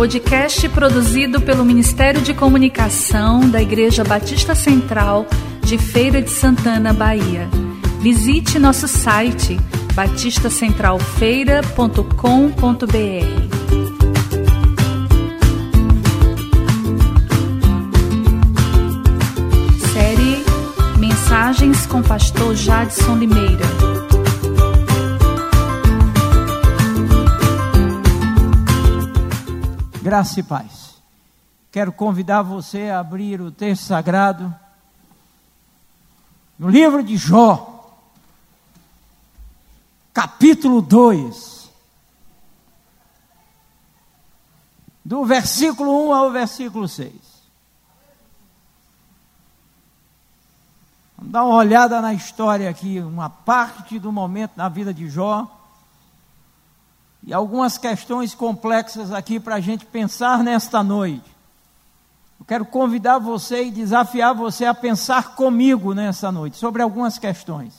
Podcast produzido pelo Ministério de Comunicação da Igreja Batista Central de Feira de Santana, Bahia. Visite nosso site batistacentralfeira.com.br. Série Mensagens com Pastor Jadson Limeira. Graça e paz. Quero convidar você a abrir o texto sagrado no livro de Jó, capítulo 2, do versículo 1 ao versículo 6. Vamos dar uma olhada na história aqui, uma parte do momento na vida de Jó e algumas questões complexas aqui para a gente pensar nesta noite. Eu quero convidar você e desafiar você a pensar comigo nessa noite sobre algumas questões.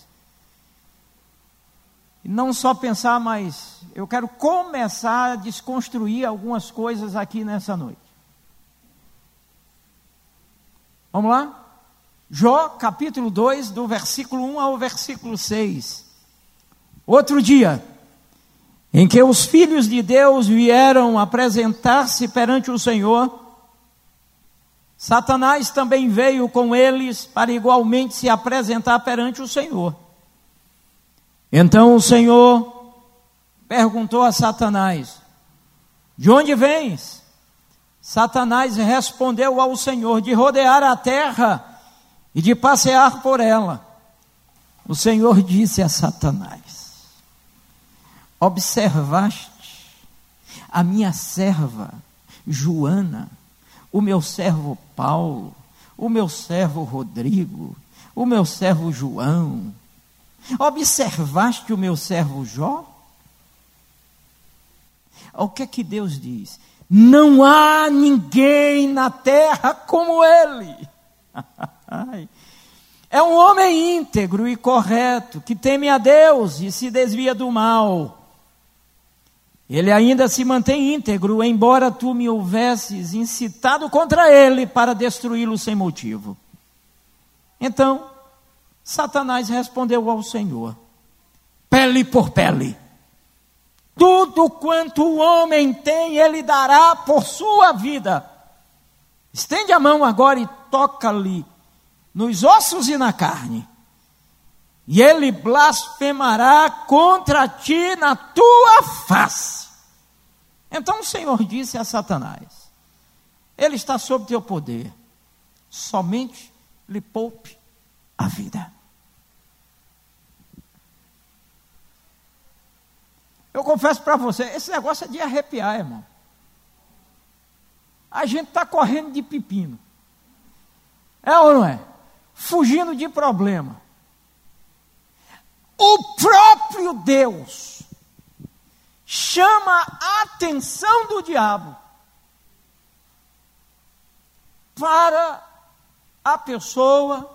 E não só pensar, mas eu quero começar a desconstruir algumas coisas aqui nessa noite. Vamos lá? Jó, capítulo 2, do versículo 1 ao versículo 6. Outro dia, em que os filhos de Deus vieram apresentar-se perante o Senhor, Satanás também veio com eles para igualmente se apresentar perante o Senhor. Então o Senhor perguntou a Satanás: De onde vens? Satanás respondeu ao Senhor: De rodear a terra e de passear por ela. O Senhor disse a Satanás: observaste a minha serva Joana, o meu servo Paulo, o meu servo Rodrigo, o meu servo João. Observaste o meu servo Jó? O que é que Deus diz? Não há ninguém na terra como ele. é um homem íntegro e correto, que teme a Deus e se desvia do mal. Ele ainda se mantém íntegro, embora tu me houvesses incitado contra ele para destruí-lo sem motivo. Então, Satanás respondeu ao Senhor: pele por pele. Tudo quanto o homem tem, ele dará por sua vida. Estende a mão agora e toca-lhe nos ossos e na carne e ele blasfemará contra ti na tua face. Então o Senhor disse a Satanás: Ele está sob teu poder, somente lhe poupe a vida. Eu confesso para você, esse negócio é de arrepiar, irmão. A gente está correndo de pepino. É ou não é? Fugindo de problema o próprio Deus chama a atenção do diabo para a pessoa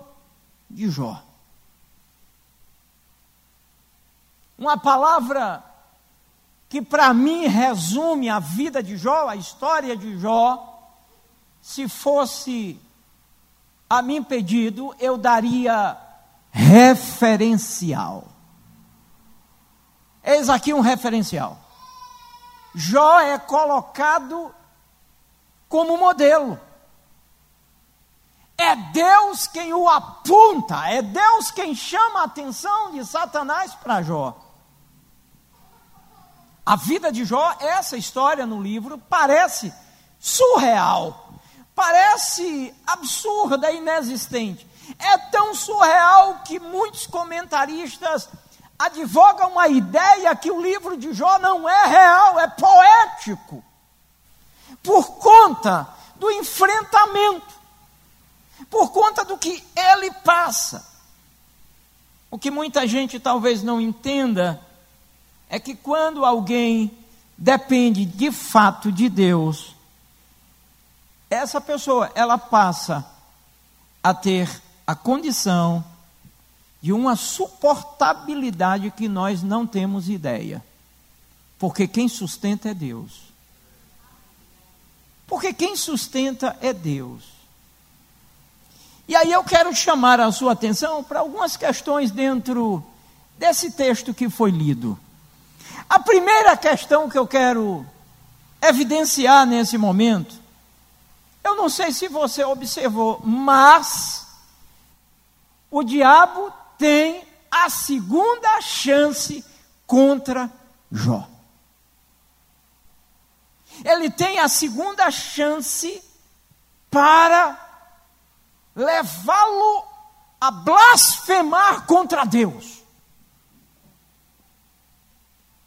de Jó. Uma palavra que para mim resume a vida de Jó, a história de Jó, se fosse a mim pedido, eu daria referencial. Eis aqui um referencial. Jó é colocado como modelo. É Deus quem o aponta, é Deus quem chama a atenção de Satanás para Jó. A vida de Jó, essa história no livro, parece surreal, parece absurda, inexistente. É tão surreal que muitos comentaristas advoga uma ideia que o livro de Jó não é real, é poético. Por conta do enfrentamento, por conta do que ele passa. O que muita gente talvez não entenda é que quando alguém depende de fato de Deus, essa pessoa ela passa a ter a condição de uma suportabilidade que nós não temos ideia. Porque quem sustenta é Deus. Porque quem sustenta é Deus. E aí eu quero chamar a sua atenção para algumas questões dentro desse texto que foi lido. A primeira questão que eu quero evidenciar nesse momento, eu não sei se você observou, mas o diabo tem a segunda chance contra Jó. Ele tem a segunda chance para levá-lo a blasfemar contra Deus.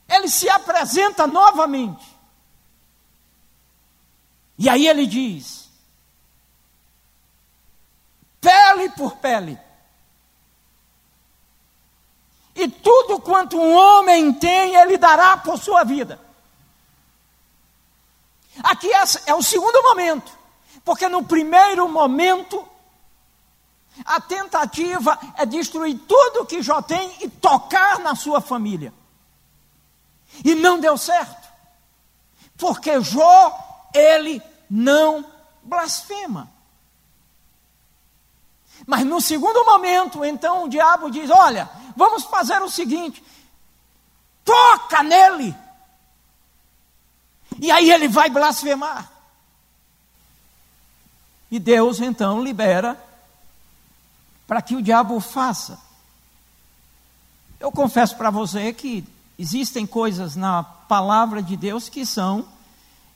Ele se apresenta novamente. E aí ele diz: pele por pele. E tudo quanto um homem tem, ele dará por sua vida. Aqui é, é o segundo momento, porque no primeiro momento, a tentativa é destruir tudo que Jó tem e tocar na sua família. E não deu certo, porque Jó, ele não blasfema. Mas no segundo momento, então o diabo diz: Olha, vamos fazer o seguinte, toca nele. E aí ele vai blasfemar. E Deus então libera para que o diabo faça. Eu confesso para você que existem coisas na palavra de Deus que são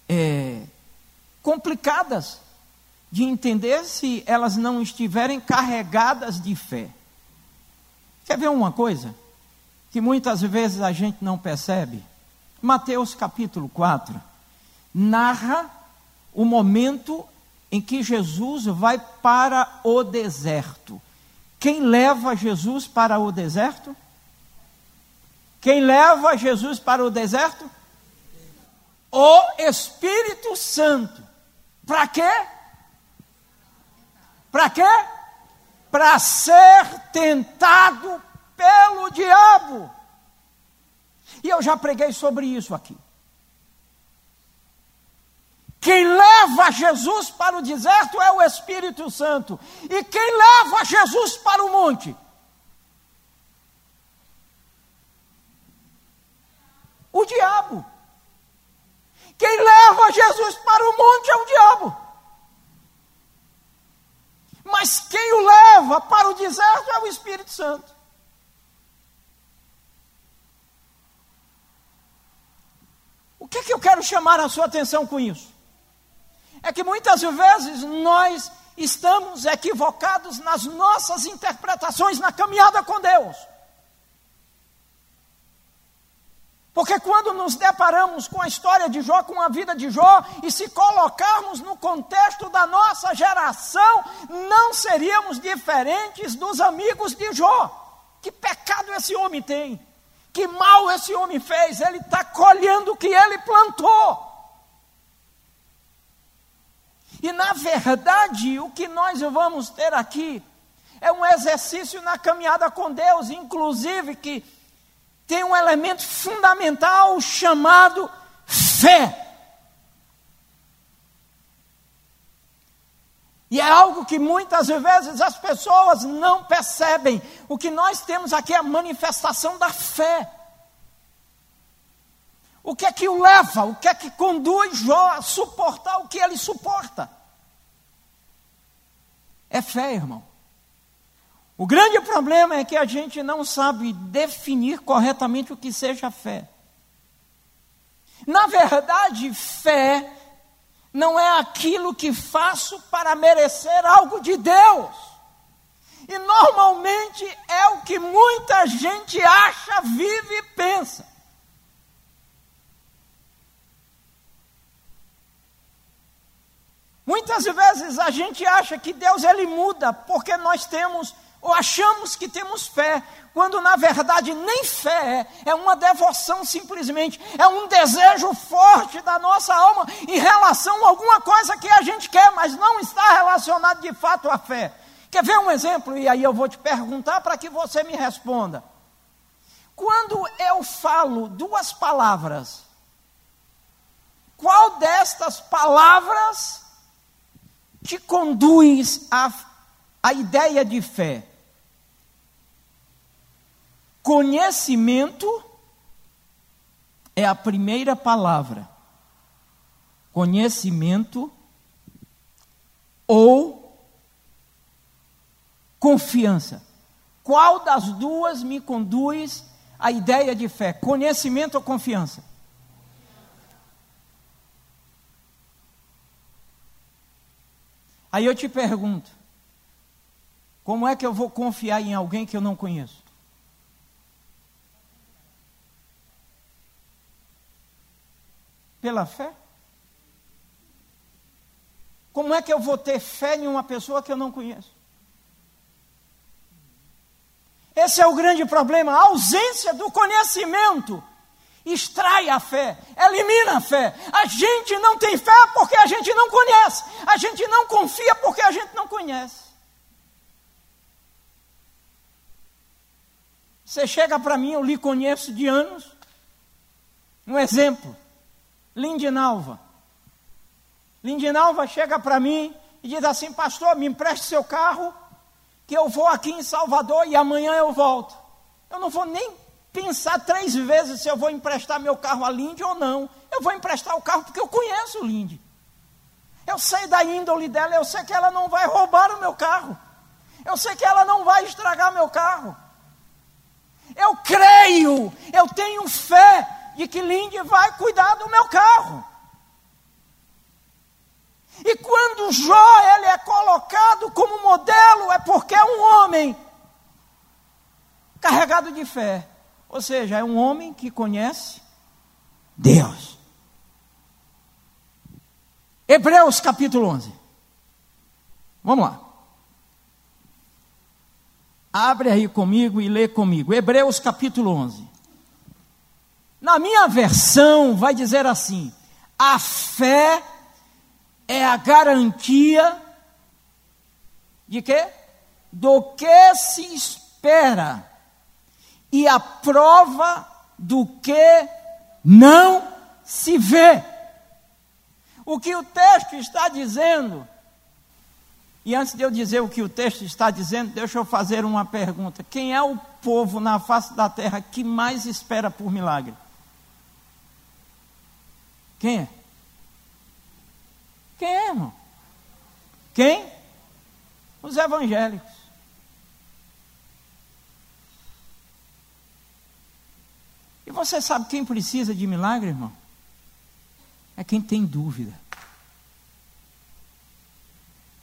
é, complicadas de entender se elas não estiverem carregadas de fé. Quer ver uma coisa que muitas vezes a gente não percebe? Mateus capítulo 4 narra o momento em que Jesus vai para o deserto. Quem leva Jesus para o deserto? Quem leva Jesus para o deserto? O Espírito Santo. Para quê? Para quê? Para ser tentado pelo diabo. E eu já preguei sobre isso aqui. Quem leva Jesus para o deserto é o Espírito Santo. E quem leva Jesus para o monte? O diabo. Quem leva Jesus para o monte é o diabo. Mas quem o leva para o deserto é o Espírito Santo. O que, é que eu quero chamar a sua atenção com isso? É que muitas vezes nós estamos equivocados nas nossas interpretações na caminhada com Deus. Porque quando nos deparamos com a história de Jó, com a vida de Jó, e se colocarmos no contexto da nossa geração, não seríamos diferentes dos amigos de Jó. Que pecado esse homem tem? Que mal esse homem fez? Ele está colhendo o que ele plantou. E na verdade, o que nós vamos ter aqui é um exercício na caminhada com Deus, inclusive que tem um elemento fundamental chamado fé. E é algo que muitas vezes as pessoas não percebem. O que nós temos aqui é a manifestação da fé. O que é que o leva? O que é que conduz Jó a suportar o que ele suporta? É fé, irmão. O grande problema é que a gente não sabe definir corretamente o que seja fé. Na verdade, fé não é aquilo que faço para merecer algo de Deus. E normalmente é o que muita gente acha, vive e pensa. Muitas vezes a gente acha que Deus ele muda porque nós temos ou achamos que temos fé, quando na verdade nem fé é, é uma devoção simplesmente, é um desejo forte da nossa alma em relação a alguma coisa que a gente quer, mas não está relacionado de fato à fé. Quer ver um exemplo? E aí eu vou te perguntar para que você me responda. Quando eu falo duas palavras, qual destas palavras te conduz à, à ideia de fé? Conhecimento é a primeira palavra. Conhecimento ou confiança. Qual das duas me conduz à ideia de fé? Conhecimento ou confiança? Aí eu te pergunto: como é que eu vou confiar em alguém que eu não conheço? Pela fé? Como é que eu vou ter fé em uma pessoa que eu não conheço? Esse é o grande problema, a ausência do conhecimento. Extrai a fé, elimina a fé. A gente não tem fé porque a gente não conhece. A gente não confia porque a gente não conhece. Você chega para mim, eu lhe conheço de anos. Um exemplo. Lindinalva. Lindinalva chega para mim e diz assim: Pastor, me empreste seu carro, que eu vou aqui em Salvador e amanhã eu volto. Eu não vou nem pensar três vezes se eu vou emprestar meu carro a Lindy ou não. Eu vou emprestar o carro porque eu conheço o Lindy. Eu sei da índole dela, eu sei que ela não vai roubar o meu carro. Eu sei que ela não vai estragar meu carro. Eu creio, eu tenho fé de que Lindy vai cuidar do meu carro. E quando Jó ele é colocado como modelo, é porque é um homem carregado de fé. Ou seja, é um homem que conhece Deus. Hebreus capítulo 11. Vamos lá. Abre aí comigo e lê comigo. Hebreus capítulo 11. Na minha versão, vai dizer assim: a fé é a garantia de quê? Do que se espera e a prova do que não se vê. O que o texto está dizendo, e antes de eu dizer o que o texto está dizendo, deixa eu fazer uma pergunta: quem é o povo na face da terra que mais espera por milagre? Quem é? Quem é, irmão? Quem? Os evangélicos. E você sabe quem precisa de milagre, irmão? É quem tem dúvida.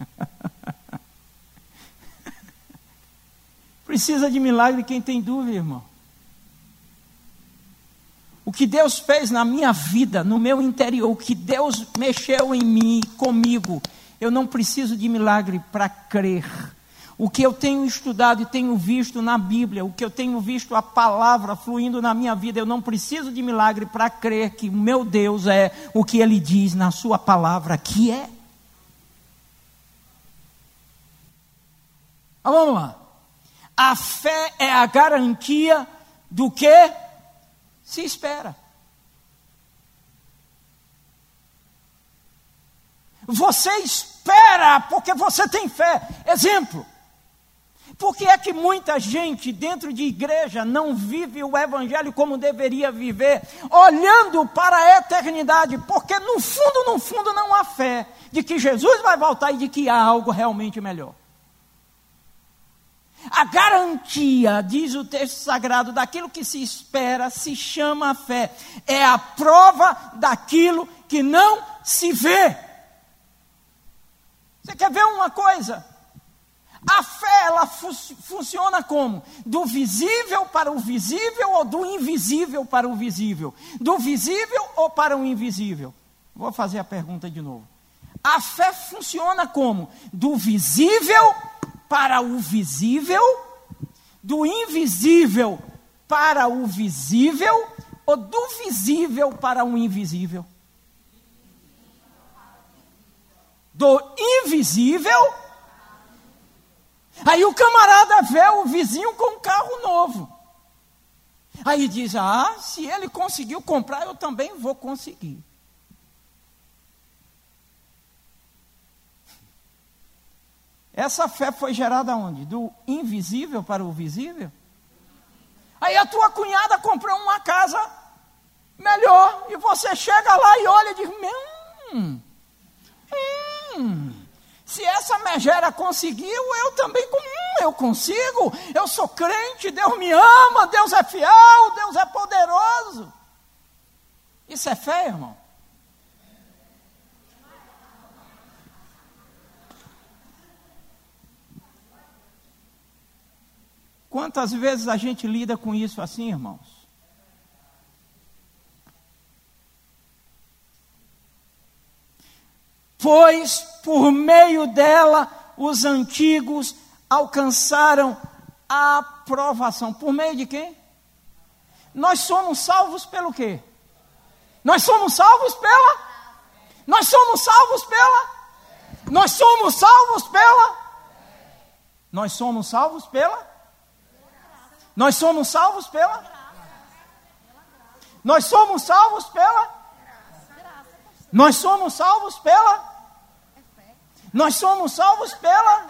precisa de milagre quem tem dúvida, irmão. O que Deus fez na minha vida, no meu interior, o que Deus mexeu em mim, comigo, eu não preciso de milagre para crer. O que eu tenho estudado e tenho visto na Bíblia, o que eu tenho visto a palavra fluindo na minha vida, eu não preciso de milagre para crer que meu Deus é o que ele diz na sua palavra que é. Vamos lá. A fé é a garantia do que se espera. Você espera porque você tem fé. Exemplo. Por que é que muita gente dentro de igreja não vive o evangelho como deveria viver, olhando para a eternidade? Porque no fundo, no fundo, não há fé de que Jesus vai voltar e de que há algo realmente melhor. A garantia, diz o texto sagrado, daquilo que se espera se chama fé. É a prova daquilo que não se vê. Você quer ver uma coisa? A fé, ela fu funciona como? Do visível para o visível ou do invisível para o visível? Do visível ou para o invisível? Vou fazer a pergunta de novo. A fé funciona como? Do visível para o visível, do invisível para o visível, ou do visível para o invisível? Do invisível. Aí o camarada vê o vizinho com um carro novo. Aí diz: Ah, se ele conseguiu comprar, eu também vou conseguir. Essa fé foi gerada onde? Do invisível para o visível? Aí a tua cunhada comprou uma casa melhor e você chega lá e olha e diz: hum, hum, se essa megera conseguiu, eu também hum, eu consigo. Eu sou crente, Deus me ama, Deus é fiel, Deus é poderoso. Isso é fé, irmão? Quantas vezes a gente lida com isso assim, irmãos? Pois por meio dela os antigos alcançaram a aprovação. Por meio de quem? Nós somos salvos pelo quê? Nós somos salvos pela? Nós somos salvos pela? Nós somos salvos pela? Nós somos salvos pela? Nós somos salvos pela? Nós somos salvos pela? Nós somos salvos pela? Nós somos salvos pela?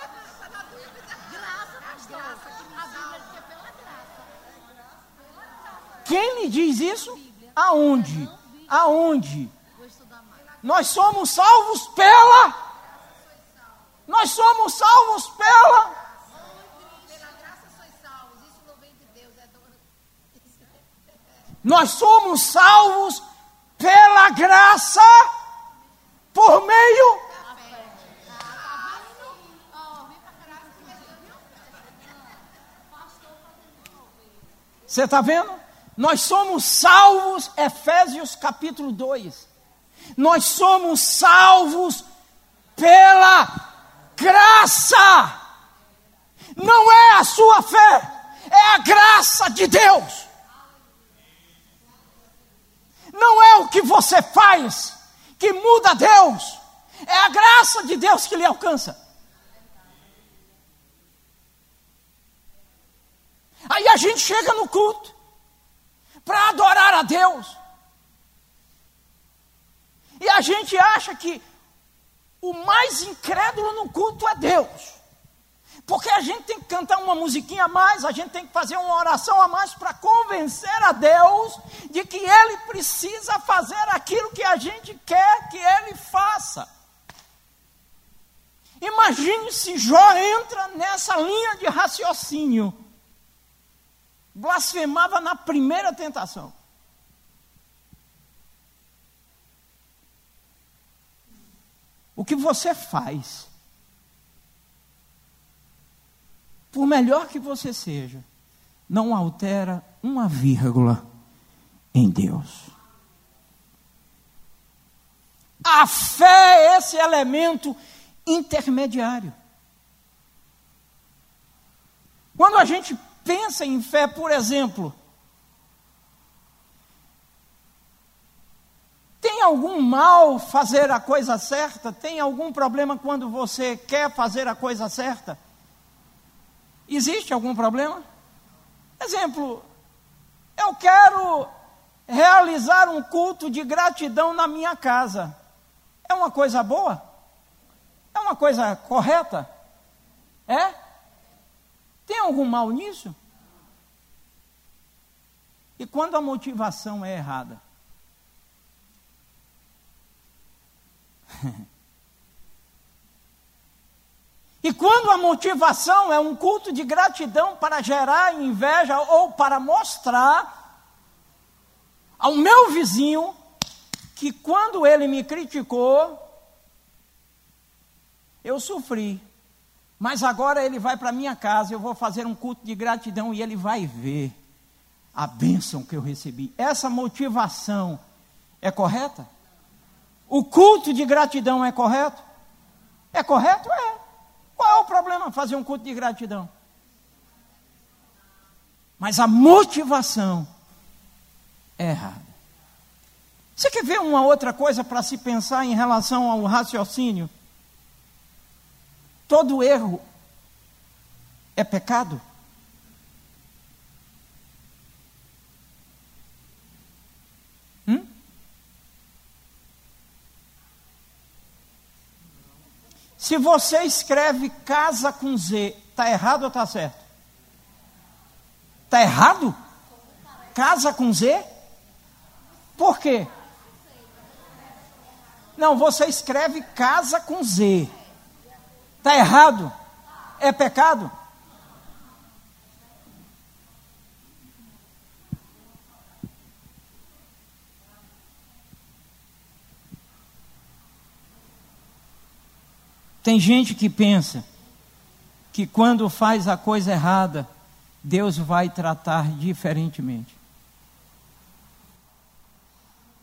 Quem lhe diz isso? Aonde? Aonde? Nós somos salvos pela? Nós somos salvos pela? Nós somos salvos pela graça por meio Você está vendo? Nós somos salvos, Efésios capítulo 2. Nós somos salvos pela graça. Não é a sua fé, é a graça de Deus. Não é o que você faz que muda Deus, é a graça de Deus que lhe alcança. Aí a gente chega no culto para adorar a Deus. E a gente acha que o mais incrédulo no culto é Deus. Porque a gente tem que cantar uma musiquinha a mais, a gente tem que fazer uma oração a mais para convencer a Deus de que Ele precisa fazer aquilo que a gente quer que Ele faça. Imagine se Jó entra nessa linha de raciocínio. Blasfemava na primeira tentação. O que você faz por melhor que você seja, não altera uma vírgula em Deus. A fé é esse elemento intermediário. Quando a gente pensa em fé, por exemplo, tem algum mal fazer a coisa certa? Tem algum problema quando você quer fazer a coisa certa? Existe algum problema? Exemplo, eu quero realizar um culto de gratidão na minha casa. É uma coisa boa? É uma coisa correta? É? Tem algum mal nisso? E quando a motivação é errada? E quando a motivação é um culto de gratidão para gerar inveja ou para mostrar ao meu vizinho que quando ele me criticou, eu sofri. Mas agora ele vai para minha casa, eu vou fazer um culto de gratidão e ele vai ver a bênção que eu recebi. Essa motivação é correta? O culto de gratidão é correto? É correto? É. Qual é o problema fazer um culto de gratidão? Mas a motivação é errada. Você quer ver uma outra coisa para se pensar em relação ao raciocínio? Todo erro é pecado? Se você escreve casa com Z, está errado ou está certo? Está errado? Casa com Z? Por quê? Não, você escreve casa com Z. Está errado? É pecado? Tem gente que pensa que quando faz a coisa errada, Deus vai tratar diferentemente.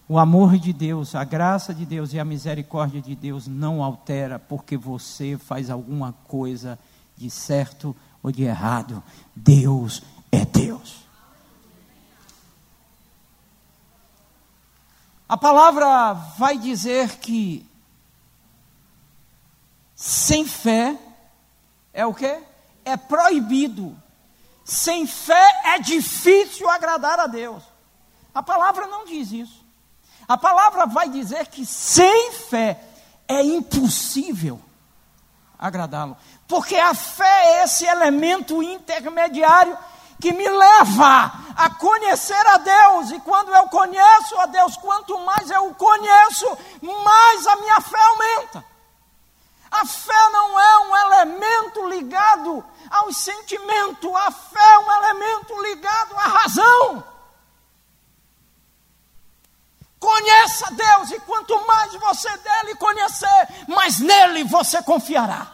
O amor de Deus, a graça de Deus e a misericórdia de Deus não altera porque você faz alguma coisa de certo ou de errado. Deus é Deus. A palavra vai dizer que sem fé é o que? É proibido. Sem fé é difícil agradar a Deus. A palavra não diz isso. A palavra vai dizer que sem fé é impossível agradá-lo. Porque a fé é esse elemento intermediário que me leva a conhecer a Deus. E quando eu conheço a Deus, quanto mais eu o conheço, mais a minha fé aumenta. A fé não é um elemento ligado ao sentimento, a fé é um elemento ligado à razão. Conheça Deus, e quanto mais você dele conhecer, mais nele você confiará.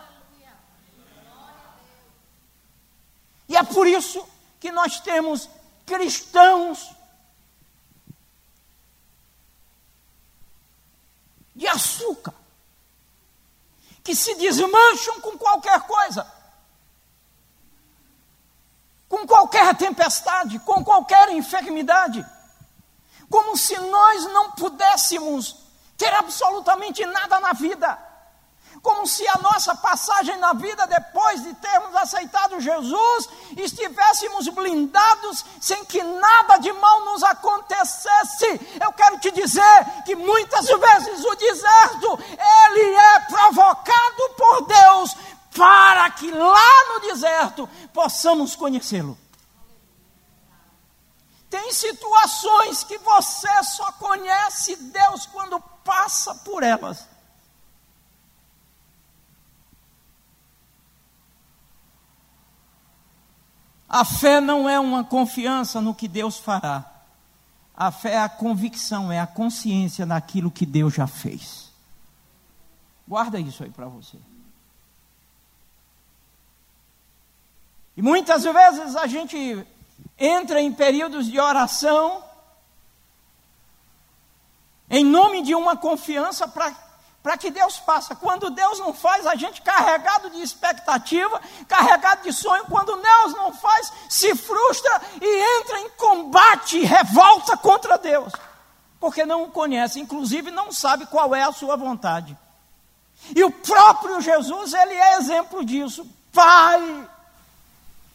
E é por isso que nós temos cristãos de açúcar que se desmancham com qualquer coisa, com qualquer tempestade, com qualquer enfermidade, como se nós não pudéssemos ter absolutamente nada na vida como se a nossa passagem na vida, depois de termos aceitado Jesus, estivéssemos blindados sem que nada de mal nos acontecesse. Eu quero te dizer que muitas vezes o deserto, ele é provocado por Deus para que lá no deserto possamos conhecê-lo. Tem situações que você só conhece Deus quando passa por elas. A fé não é uma confiança no que Deus fará. A fé é a convicção, é a consciência daquilo que Deus já fez. Guarda isso aí para você. E muitas vezes a gente entra em períodos de oração em nome de uma confiança para para que Deus faça. Quando Deus não faz, a gente carregado de expectativa, carregado de sonho, quando Deus não faz, se frustra e entra em combate, revolta contra Deus, porque não o conhece, inclusive não sabe qual é a sua vontade. E o próprio Jesus, ele é exemplo disso. Pai!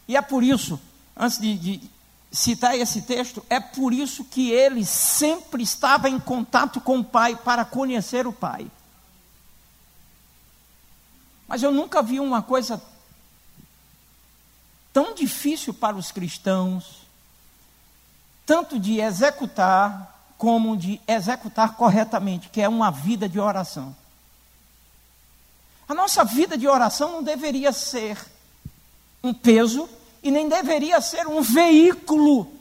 E é por isso, antes de, de citar esse texto, é por isso que ele sempre estava em contato com o Pai para conhecer o Pai. Mas eu nunca vi uma coisa tão difícil para os cristãos, tanto de executar como de executar corretamente, que é uma vida de oração. A nossa vida de oração não deveria ser um peso e nem deveria ser um veículo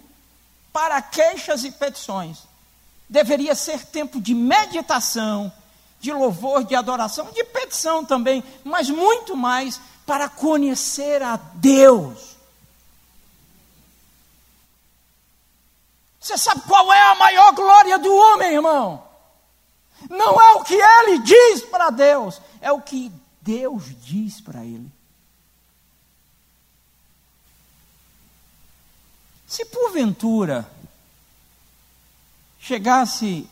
para queixas e petições. Deveria ser tempo de meditação, de louvor, de adoração, de petição também, mas muito mais para conhecer a Deus. Você sabe qual é a maior glória do homem, irmão? Não é o que ele diz para Deus, é o que Deus diz para ele. Se porventura chegasse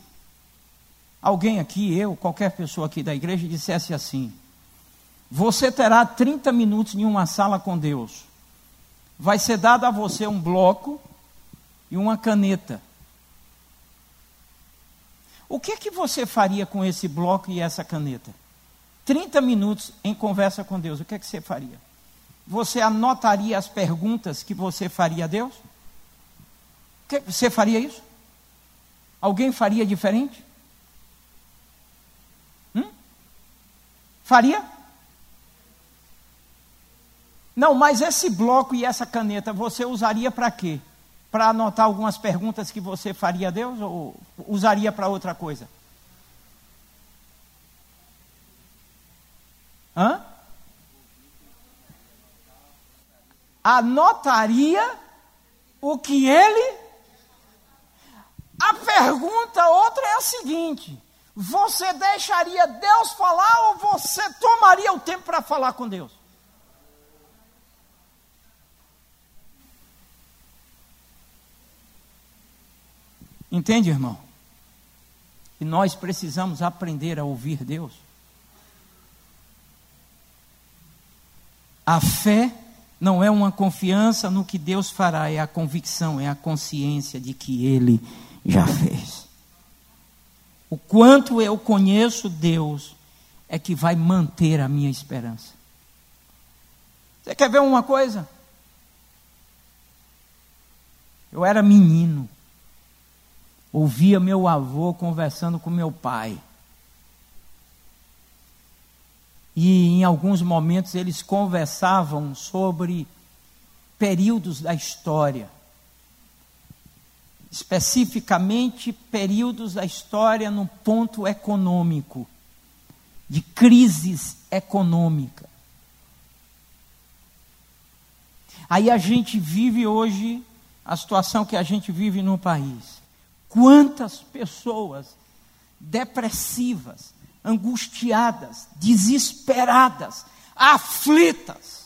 alguém aqui, eu, qualquer pessoa aqui da igreja, dissesse assim: Você terá 30 minutos em uma sala com Deus. Vai ser dado a você um bloco e uma caneta. O que é que você faria com esse bloco e essa caneta? 30 minutos em conversa com Deus, o que é que você faria? Você anotaria as perguntas que você faria a Deus? Você faria isso? Alguém faria diferente? Faria? Não, mas esse bloco e essa caneta você usaria para quê? Para anotar algumas perguntas que você faria a Deus ou usaria para outra coisa? Hã? Anotaria o que ele. A pergunta outra é a seguinte: você deixaria Deus falar ou você tomaria o tempo para falar com Deus? Entende, irmão? E nós precisamos aprender a ouvir Deus. A fé não é uma confiança no que Deus fará, é a convicção, é a consciência de que Ele já fez. O quanto eu conheço Deus é que vai manter a minha esperança. Você quer ver uma coisa? Eu era menino, ouvia meu avô conversando com meu pai. E em alguns momentos eles conversavam sobre períodos da história. Especificamente períodos da história no ponto econômico, de crises econômica. Aí a gente vive hoje a situação que a gente vive no país. Quantas pessoas depressivas, angustiadas, desesperadas, aflitas,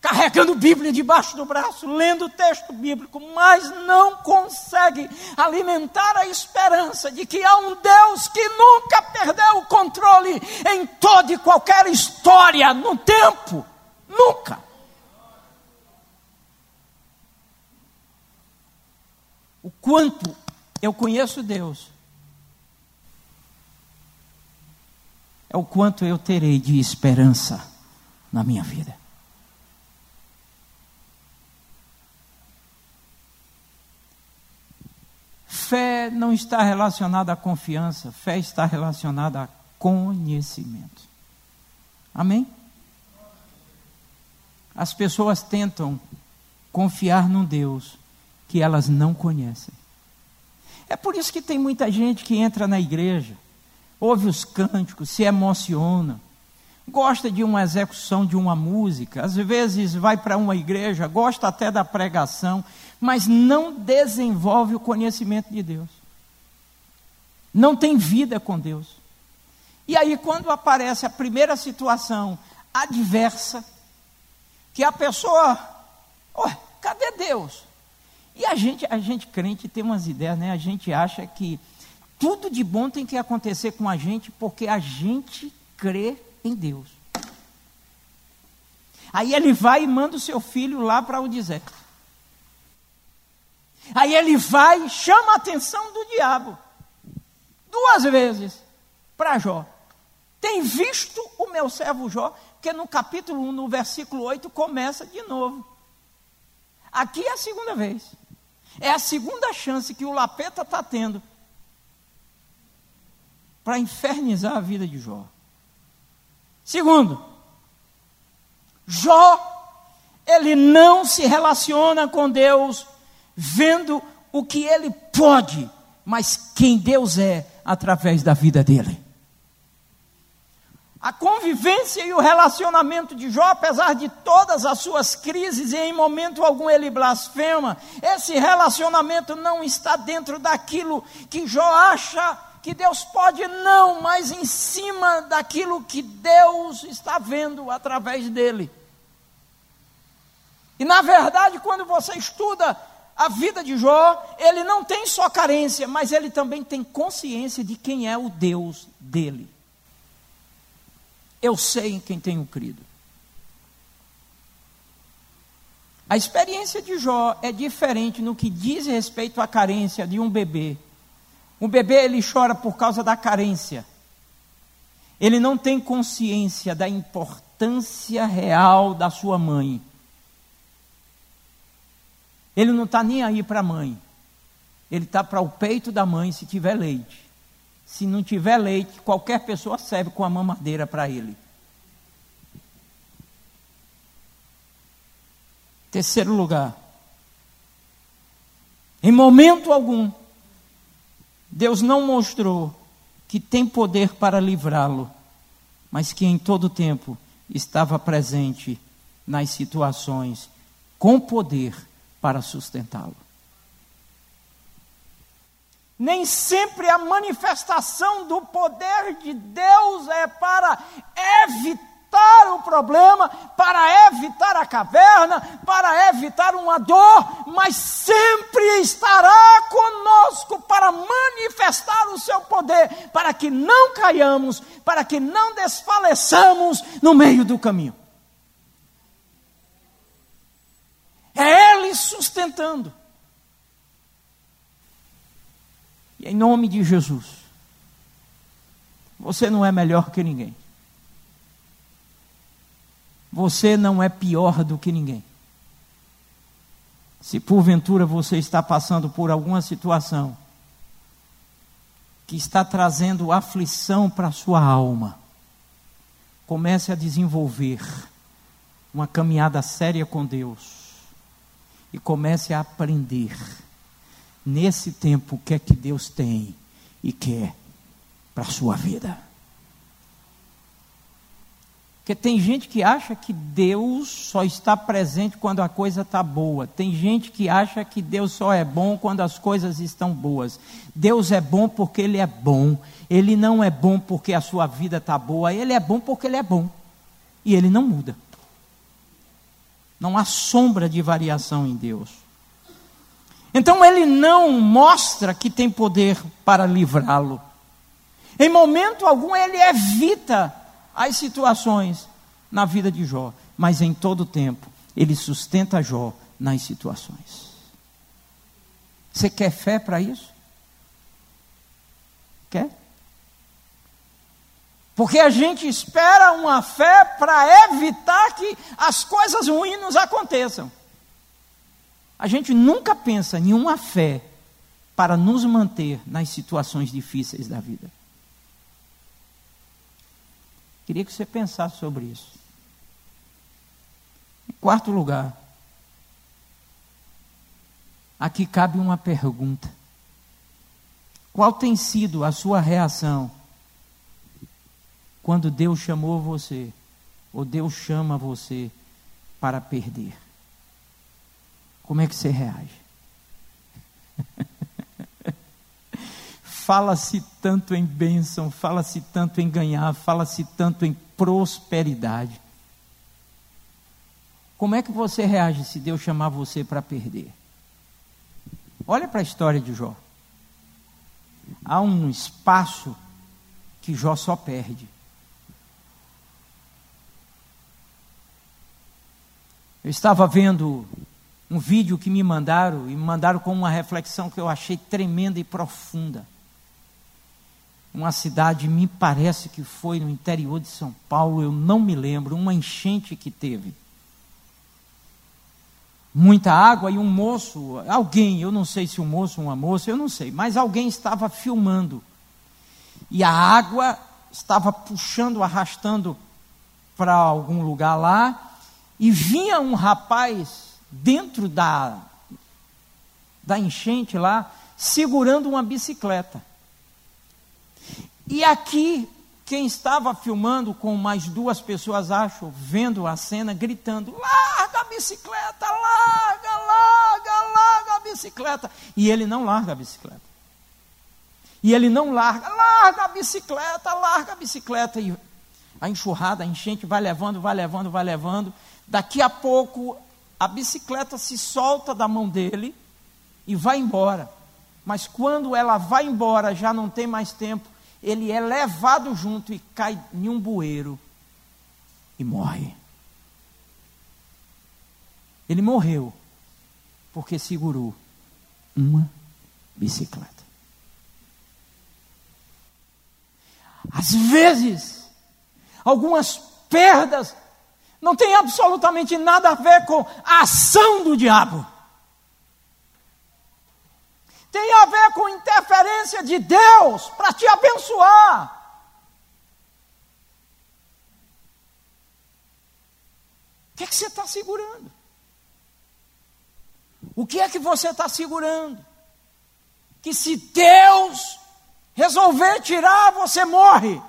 carregando Bíblia debaixo do braço, lendo o texto bíblico, mas não consegue alimentar a esperança de que há um Deus que nunca perdeu o controle em toda e qualquer história no tempo. Nunca. O quanto eu conheço Deus é o quanto eu terei de esperança na minha vida. Fé não está relacionada à confiança, fé está relacionada a conhecimento. Amém? As pessoas tentam confiar num Deus que elas não conhecem. É por isso que tem muita gente que entra na igreja ouve os cânticos, se emociona, gosta de uma execução de uma música, às vezes vai para uma igreja, gosta até da pregação, mas não desenvolve o conhecimento de Deus. Não tem vida com Deus. E aí, quando aparece a primeira situação adversa, que a pessoa, oh, cadê Deus? E a gente, a gente crente tem umas ideias, né? A gente acha que tudo de bom tem que acontecer com a gente porque a gente crê em Deus. Aí ele vai e manda o seu filho lá para o deserto. Aí ele vai chama a atenção do diabo. Duas vezes para Jó. Tem visto o meu servo Jó? Porque no capítulo 1, no versículo 8, começa de novo. Aqui é a segunda vez. É a segunda chance que o Lapeta está tendo para infernizar a vida de Jó. Segundo, Jó, ele não se relaciona com Deus vendo o que ele pode, mas quem Deus é através da vida dele. A convivência e o relacionamento de Jó, apesar de todas as suas crises e em momento algum ele blasfema, esse relacionamento não está dentro daquilo que Jó acha que Deus pode não, mas em cima daquilo que Deus está vendo através dele. E na verdade, quando você estuda a vida de Jó, ele não tem só carência, mas ele também tem consciência de quem é o Deus dele. Eu sei em quem tenho crido. A experiência de Jó é diferente no que diz respeito à carência de um bebê um bebê ele chora por causa da carência. Ele não tem consciência da importância real da sua mãe. Ele não está nem aí para a mãe. Ele está para o peito da mãe se tiver leite. Se não tiver leite, qualquer pessoa serve com a mamadeira para ele. Terceiro lugar. Em momento algum, Deus não mostrou que tem poder para livrá-lo, mas que em todo tempo estava presente nas situações com poder para sustentá-lo. Nem sempre a manifestação do poder de Deus é para evitar o problema, para evitar a caverna, para evitar uma dor, mas sempre estará conosco para manifestar o seu poder, para que não caiamos, para que não desfaleçamos no meio do caminho. É Ele sustentando. E em nome de Jesus, você não é melhor que ninguém. Você não é pior do que ninguém. Se porventura você está passando por alguma situação que está trazendo aflição para a sua alma, comece a desenvolver uma caminhada séria com Deus e comece a aprender nesse tempo o que é que Deus tem e quer para a sua vida. Porque tem gente que acha que Deus só está presente quando a coisa está boa. Tem gente que acha que Deus só é bom quando as coisas estão boas. Deus é bom porque Ele é bom. Ele não é bom porque a sua vida está boa. Ele é bom porque Ele é bom. E Ele não muda. Não há sombra de variação em Deus. Então ele não mostra que tem poder para livrá-lo. Em momento algum ele evita as situações na vida de Jó, mas em todo tempo ele sustenta Jó nas situações. Você quer fé para isso? Quer? Porque a gente espera uma fé para evitar que as coisas ruins nos aconteçam. A gente nunca pensa em uma fé para nos manter nas situações difíceis da vida. Queria que você pensasse sobre isso. Em quarto lugar, aqui cabe uma pergunta. Qual tem sido a sua reação quando Deus chamou você, ou Deus chama você para perder? como é que você reage? fala-se tanto em bênção, fala-se tanto em ganhar, fala-se tanto em prosperidade. Como é que você reage se Deus chamar você para perder? Olha para a história de Jó. Há um espaço que Jó só perde. Eu estava vendo um vídeo que me mandaram, e me mandaram com uma reflexão que eu achei tremenda e profunda. Uma cidade, me parece que foi no interior de São Paulo, eu não me lembro, uma enchente que teve. Muita água e um moço, alguém, eu não sei se um moço ou uma moça, eu não sei, mas alguém estava filmando. E a água estava puxando, arrastando para algum lugar lá, e vinha um rapaz dentro da, da enchente lá, segurando uma bicicleta. E aqui, quem estava filmando com mais duas pessoas, acho, vendo a cena, gritando: larga a bicicleta, larga, larga, larga a bicicleta. E ele não larga a bicicleta. E ele não larga, larga a bicicleta, larga a bicicleta. E a enxurrada, a enchente vai levando, vai levando, vai levando. Daqui a pouco a bicicleta se solta da mão dele e vai embora. Mas quando ela vai embora, já não tem mais tempo, ele é levado junto e cai em um bueiro e morre. Ele morreu porque segurou uma bicicleta. Às vezes, algumas perdas, não tem absolutamente nada a ver com a ação do diabo. Tem a ver com interferência de Deus para te abençoar. O que, é que você está segurando? O que é que você está segurando? Que se Deus resolver tirar, você morre.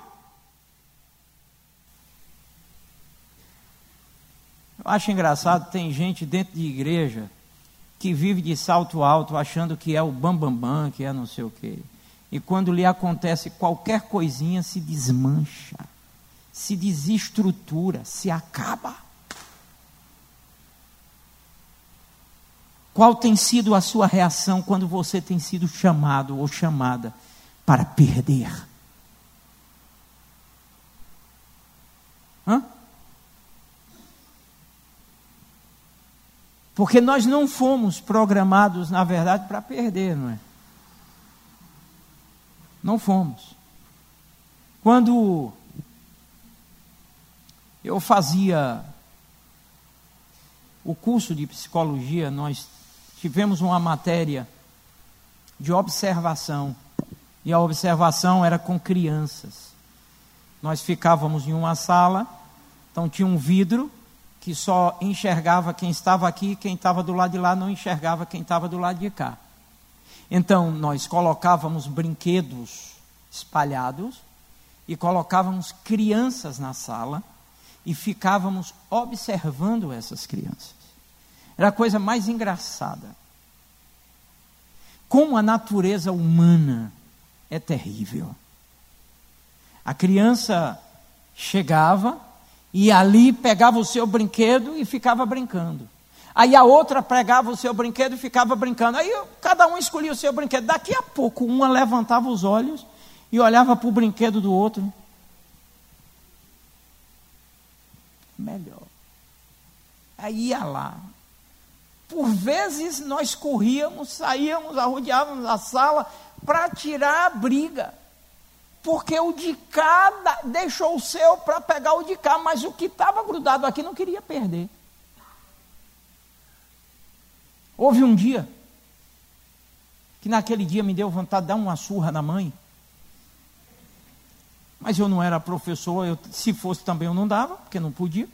Acho engraçado, tem gente dentro de igreja que vive de salto alto achando que é o bambambam, bam, bam, que é não sei o quê. E quando lhe acontece qualquer coisinha, se desmancha, se desestrutura, se acaba. Qual tem sido a sua reação quando você tem sido chamado ou chamada para perder? Hã? Porque nós não fomos programados, na verdade, para perder, não é? Não fomos. Quando eu fazia o curso de psicologia, nós tivemos uma matéria de observação. E a observação era com crianças. Nós ficávamos em uma sala, então tinha um vidro que só enxergava quem estava aqui, quem estava do lado de lá não enxergava quem estava do lado de cá. Então nós colocávamos brinquedos espalhados e colocávamos crianças na sala e ficávamos observando essas crianças. Era a coisa mais engraçada. Como a natureza humana é terrível. A criança chegava, e ali pegava o seu brinquedo e ficava brincando. Aí a outra pegava o seu brinquedo e ficava brincando. Aí cada um escolhia o seu brinquedo. Daqui a pouco, uma levantava os olhos e olhava para o brinquedo do outro. Melhor. Aí ia lá. Por vezes nós corríamos, saíamos, arrodeávamos a sala para tirar a briga porque o de cá deixou o seu para pegar o de cá, mas o que estava grudado aqui não queria perder. Houve um dia que naquele dia me deu vontade de dar uma surra na mãe. Mas eu não era professor, eu, se fosse também eu não dava, porque não podia.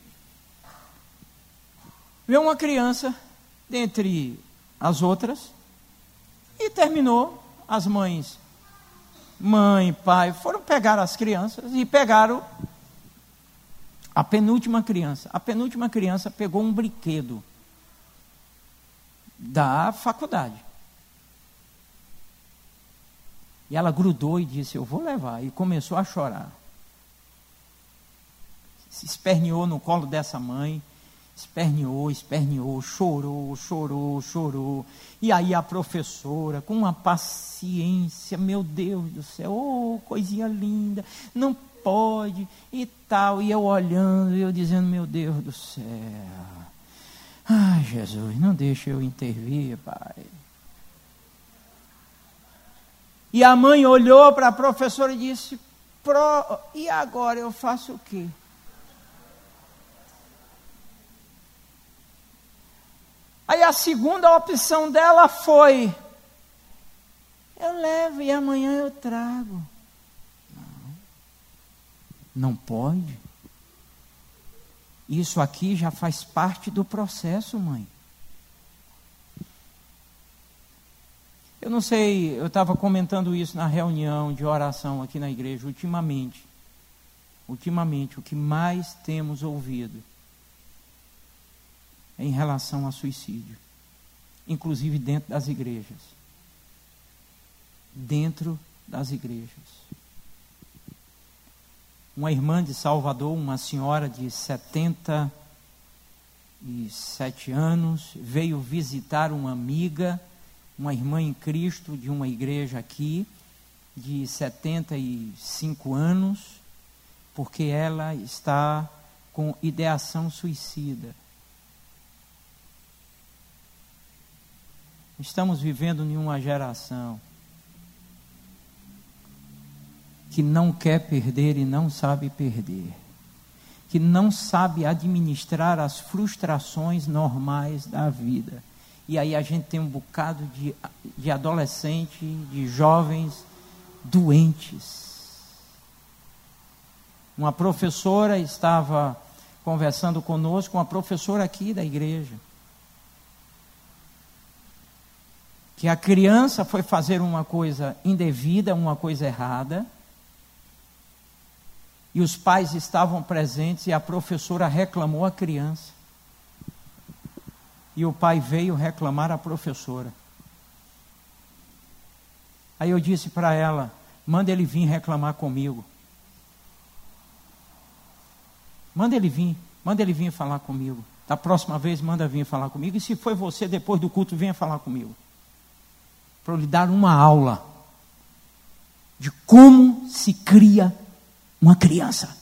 Veio uma criança, dentre as outras, e terminou. As mães mãe, pai, foram pegar as crianças e pegaram a penúltima criança. A penúltima criança pegou um brinquedo da faculdade. E ela grudou e disse: Eu vou levar. E começou a chorar. Se esperneou no colo dessa mãe esperneou, esperneou, chorou, chorou, chorou. E aí a professora, com uma paciência, meu Deus do céu, oh, coisinha linda, não pode e tal. E eu olhando, e eu dizendo, meu Deus do céu. Ai, Jesus, não deixa eu intervir, pai. E a mãe olhou para a professora e disse: Pro, e agora eu faço o quê? A segunda opção dela foi: eu levo e amanhã eu trago. Não, não pode. Isso aqui já faz parte do processo, mãe. Eu não sei, eu estava comentando isso na reunião de oração aqui na igreja ultimamente. Ultimamente, o que mais temos ouvido em relação a suicídio, inclusive dentro das igrejas. Dentro das igrejas. Uma irmã de Salvador, uma senhora de 77 anos, veio visitar uma amiga, uma irmã em Cristo de uma igreja aqui, de 75 anos, porque ela está com ideação suicida. Estamos vivendo em uma geração que não quer perder e não sabe perder. que não sabe administrar as frustrações normais da vida. E aí a gente tem um bocado de, de adolescente, de jovens doentes. Uma professora estava conversando conosco, uma professora aqui da igreja. Que a criança foi fazer uma coisa indevida, uma coisa errada, e os pais estavam presentes e a professora reclamou a criança. E o pai veio reclamar a professora. Aí eu disse para ela: manda ele vir reclamar comigo. Manda ele vir, manda ele vir falar comigo. Da próxima vez, manda vir falar comigo. E se foi você, depois do culto, venha falar comigo. Para lhe dar uma aula de como se cria uma criança.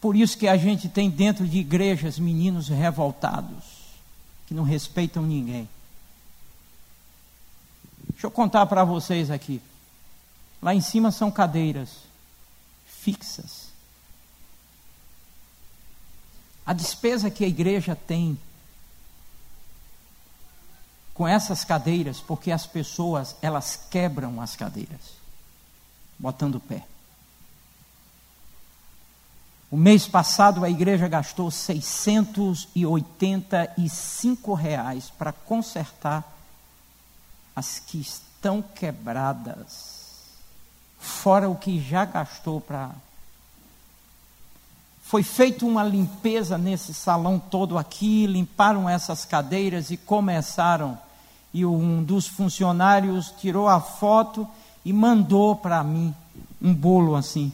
Por isso que a gente tem dentro de igrejas meninos revoltados, que não respeitam ninguém. Deixa eu contar para vocês aqui. Lá em cima são cadeiras fixas. A despesa que a igreja tem com essas cadeiras, porque as pessoas, elas quebram as cadeiras, botando o pé. O mês passado a igreja gastou 685 reais para consertar as que estão quebradas, fora o que já gastou para. Foi feita uma limpeza nesse salão todo aqui, limparam essas cadeiras e começaram. E um dos funcionários tirou a foto e mandou para mim um bolo assim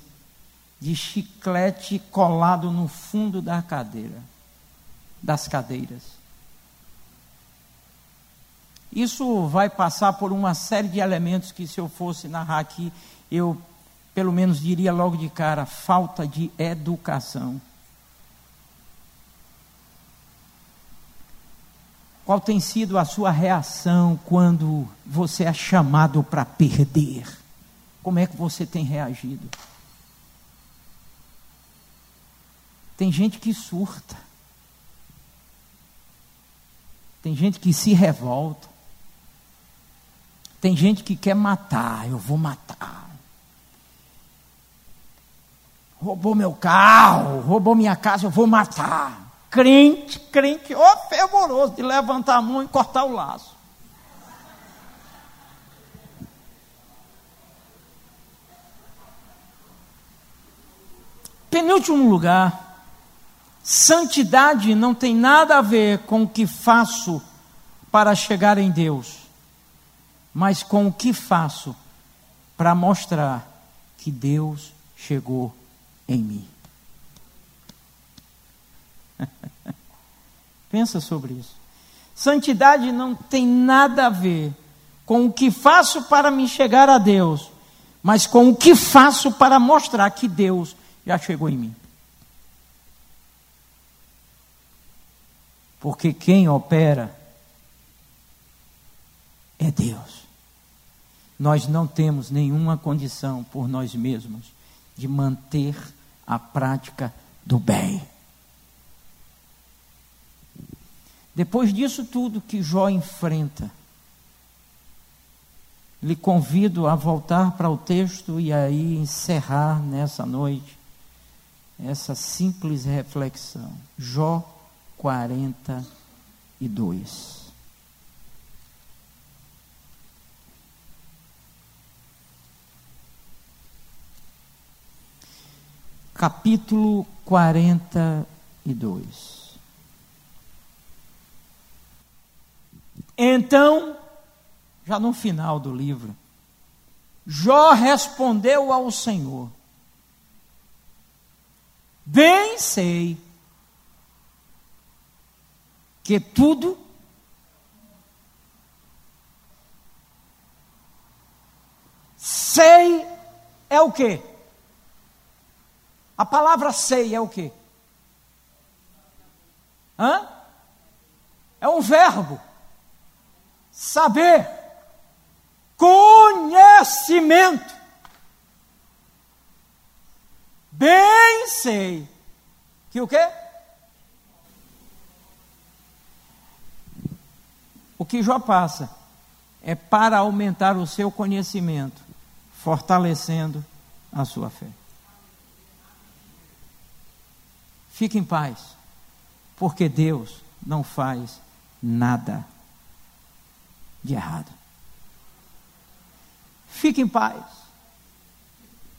de chiclete colado no fundo da cadeira, das cadeiras. Isso vai passar por uma série de elementos que, se eu fosse narrar aqui, eu pelo menos diria logo de cara: falta de educação. Qual tem sido a sua reação quando você é chamado para perder? Como é que você tem reagido? Tem gente que surta. Tem gente que se revolta. Tem gente que quer matar, eu vou matar. Roubou meu carro, roubou minha casa, eu vou matar. Crente, crente, ô fervoroso de levantar a mão e cortar o laço. Penúltimo lugar, Santidade não tem nada a ver com o que faço para chegar em Deus, mas com o que faço para mostrar que Deus chegou em mim. Pensa sobre isso. Santidade não tem nada a ver com o que faço para me chegar a Deus, mas com o que faço para mostrar que Deus já chegou em mim. Porque quem opera é Deus. Nós não temos nenhuma condição por nós mesmos de manter a prática do bem. Depois disso tudo que Jó enfrenta, lhe convido a voltar para o texto e aí encerrar nessa noite essa simples reflexão. Jó 42. Capítulo 42. Então, já no final do livro, Jó respondeu ao Senhor: Bem sei que tudo sei é o que? A palavra sei é o que? Hã? É um verbo. Saber. Conhecimento. Bem sei que o quê? O que Jó passa é para aumentar o seu conhecimento, fortalecendo a sua fé. Fique em paz, porque Deus não faz nada de errado. Fique em paz.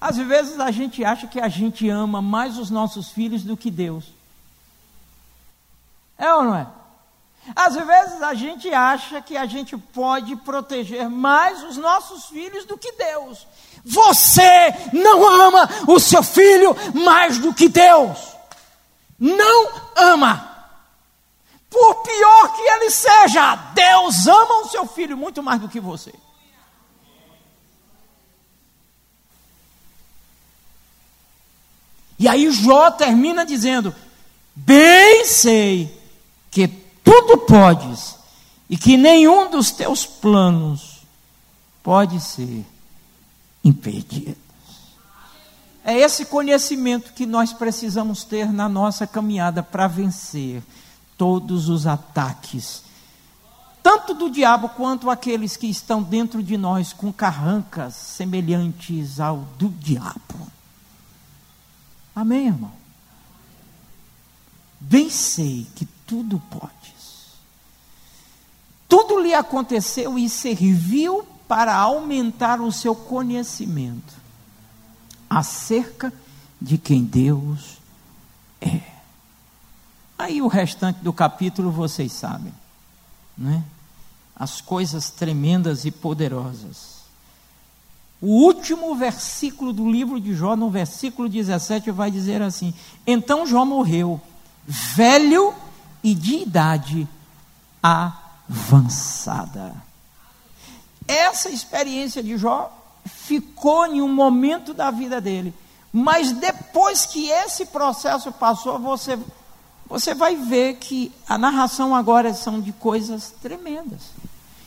Às vezes a gente acha que a gente ama mais os nossos filhos do que Deus. É ou não é? Às vezes a gente acha que a gente pode proteger mais os nossos filhos do que Deus. Você não ama o seu filho mais do que Deus. Não ama. Por pior que ele seja, Deus ama o seu filho muito mais do que você. E aí Jó termina dizendo: Bem sei que tudo podes e que nenhum dos teus planos pode ser impedido. É esse conhecimento que nós precisamos ter na nossa caminhada para vencer todos os ataques, tanto do diabo quanto aqueles que estão dentro de nós com carrancas semelhantes ao do diabo. Amém, irmão? Bem sei que tudo podes. Tudo lhe aconteceu e serviu para aumentar o seu conhecimento acerca de quem Deus é. Aí o restante do capítulo vocês sabem, né? As coisas tremendas e poderosas. O último versículo do livro de Jó, no versículo 17, vai dizer assim: Então Jó morreu, velho e de idade avançada. Essa experiência de Jó ficou em um momento da vida dele, mas depois que esse processo passou, você, você vai ver que a narração agora são de coisas tremendas.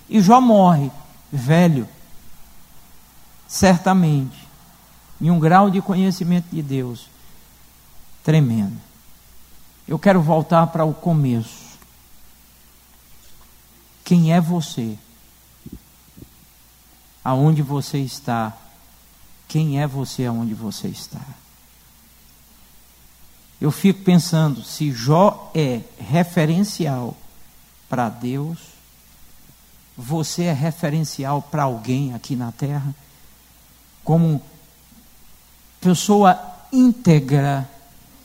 E Jó morre, velho, certamente, em um grau de conhecimento de Deus tremendo. Eu quero voltar para o começo. Quem é você? Aonde você está? Quem é você aonde você está? Eu fico pensando se Jó é referencial para Deus, você é referencial para alguém aqui na terra? como pessoa íntegra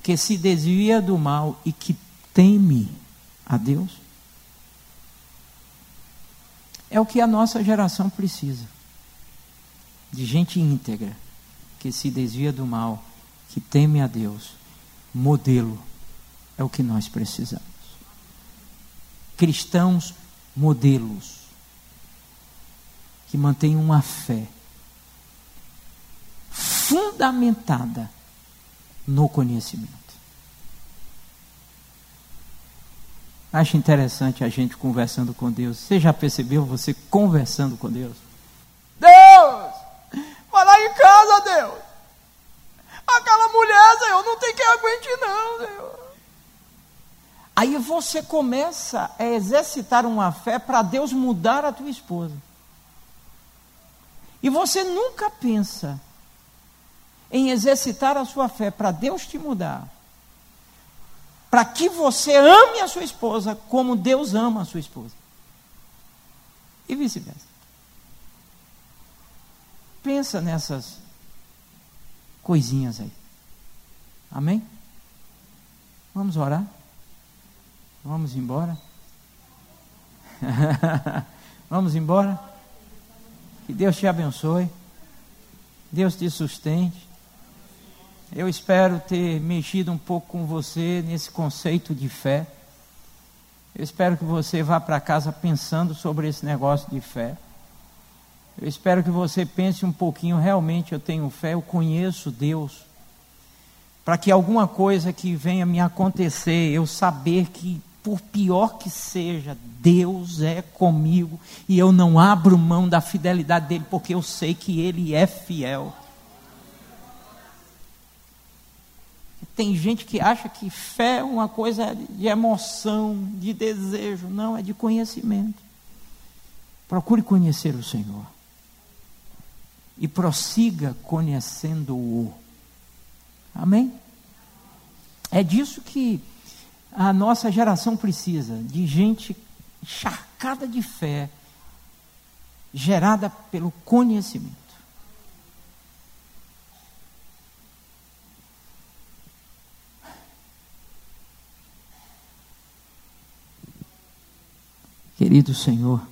que se desvia do mal e que teme a Deus? É o que a nossa geração precisa. De gente íntegra, que se desvia do mal, que teme a Deus. Modelo é o que nós precisamos. Cristãos modelos que mantêm uma fé fundamentada no conhecimento. Acho interessante a gente conversando com Deus. Você já percebeu você conversando com Deus? Deus! Vai lá em casa, Deus! Aquela mulher, Senhor, não tem quem aguente, não, Senhor. Aí você começa a exercitar uma fé para Deus mudar a tua esposa. E você nunca pensa em exercitar a sua fé para Deus te mudar, para que você ame a sua esposa como Deus ama a sua esposa, e vice-versa. Pensa nessas coisinhas aí. Amém? Vamos orar? Vamos embora? Vamos embora? Que Deus te abençoe. Deus te sustente. Eu espero ter mexido um pouco com você nesse conceito de fé. Eu espero que você vá para casa pensando sobre esse negócio de fé. Eu espero que você pense um pouquinho, realmente eu tenho fé, eu conheço Deus. Para que alguma coisa que venha me acontecer, eu saber que, por pior que seja, Deus é comigo e eu não abro mão da fidelidade dele, porque eu sei que ele é fiel. tem gente que acha que fé é uma coisa de emoção, de desejo. Não, é de conhecimento. Procure conhecer o Senhor. E prossiga conhecendo-o. Amém? É disso que a nossa geração precisa, de gente encharcada de fé, gerada pelo conhecimento. Querido Senhor,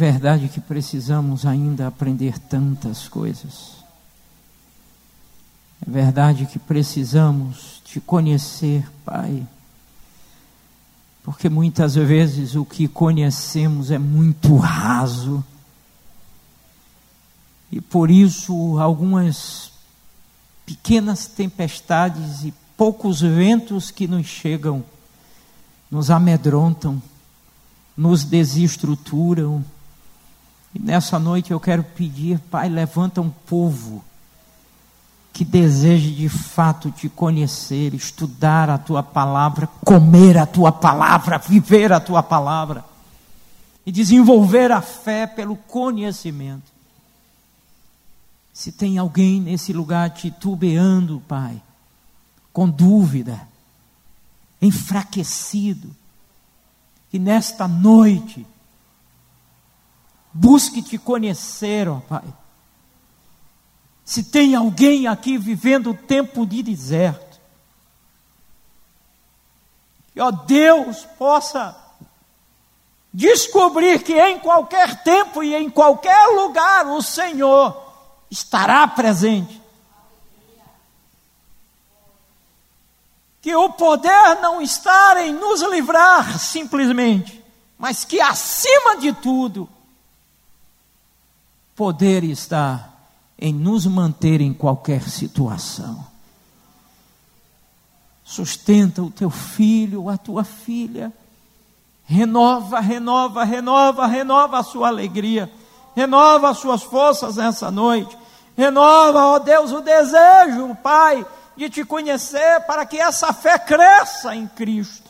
verdade que precisamos ainda aprender tantas coisas. É verdade que precisamos te conhecer, Pai. Porque muitas vezes o que conhecemos é muito raso. E por isso algumas pequenas tempestades e poucos ventos que nos chegam nos amedrontam, nos desestruturam. E nessa noite eu quero pedir, Pai, levanta um povo que deseje de fato te conhecer, estudar a tua palavra, comer a tua palavra, viver a tua palavra e desenvolver a fé pelo conhecimento. Se tem alguém nesse lugar titubeando, Pai, com dúvida, enfraquecido, que nesta noite busque te conhecer, ó Pai. Se tem alguém aqui vivendo o tempo de deserto, que, ó Deus, possa descobrir que em qualquer tempo e em qualquer lugar o Senhor estará presente que o poder não está em nos livrar simplesmente, mas que acima de tudo, poder está em nos manter em qualquer situação. Sustenta o teu filho, a tua filha, renova, renova, renova, renova a sua alegria, renova as suas forças nessa noite, renova, ó Deus, o desejo, Pai de te conhecer, para que essa fé cresça em Cristo.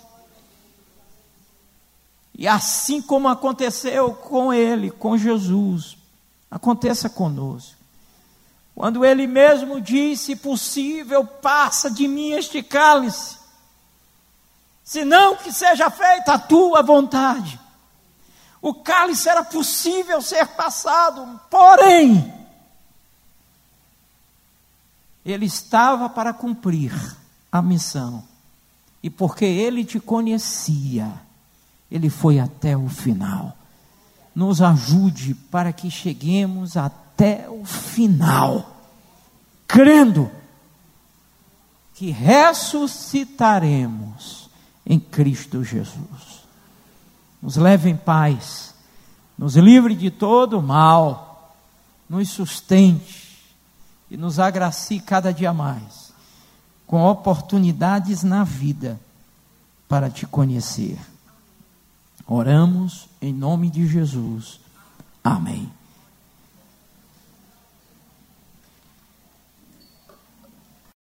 E assim como aconteceu com ele, com Jesus, aconteça conosco. Quando ele mesmo disse: possível, passa de mim este cálice, senão que seja feita a tua vontade. O cálice era possível ser passado, porém, ele estava para cumprir a missão. E porque ele te conhecia, ele foi até o final. Nos ajude para que cheguemos até o final, crendo que ressuscitaremos em Cristo Jesus. Nos leve em paz, nos livre de todo mal, nos sustente e nos agracie cada dia mais com oportunidades na vida para te conhecer. Oramos em nome de Jesus. Amém.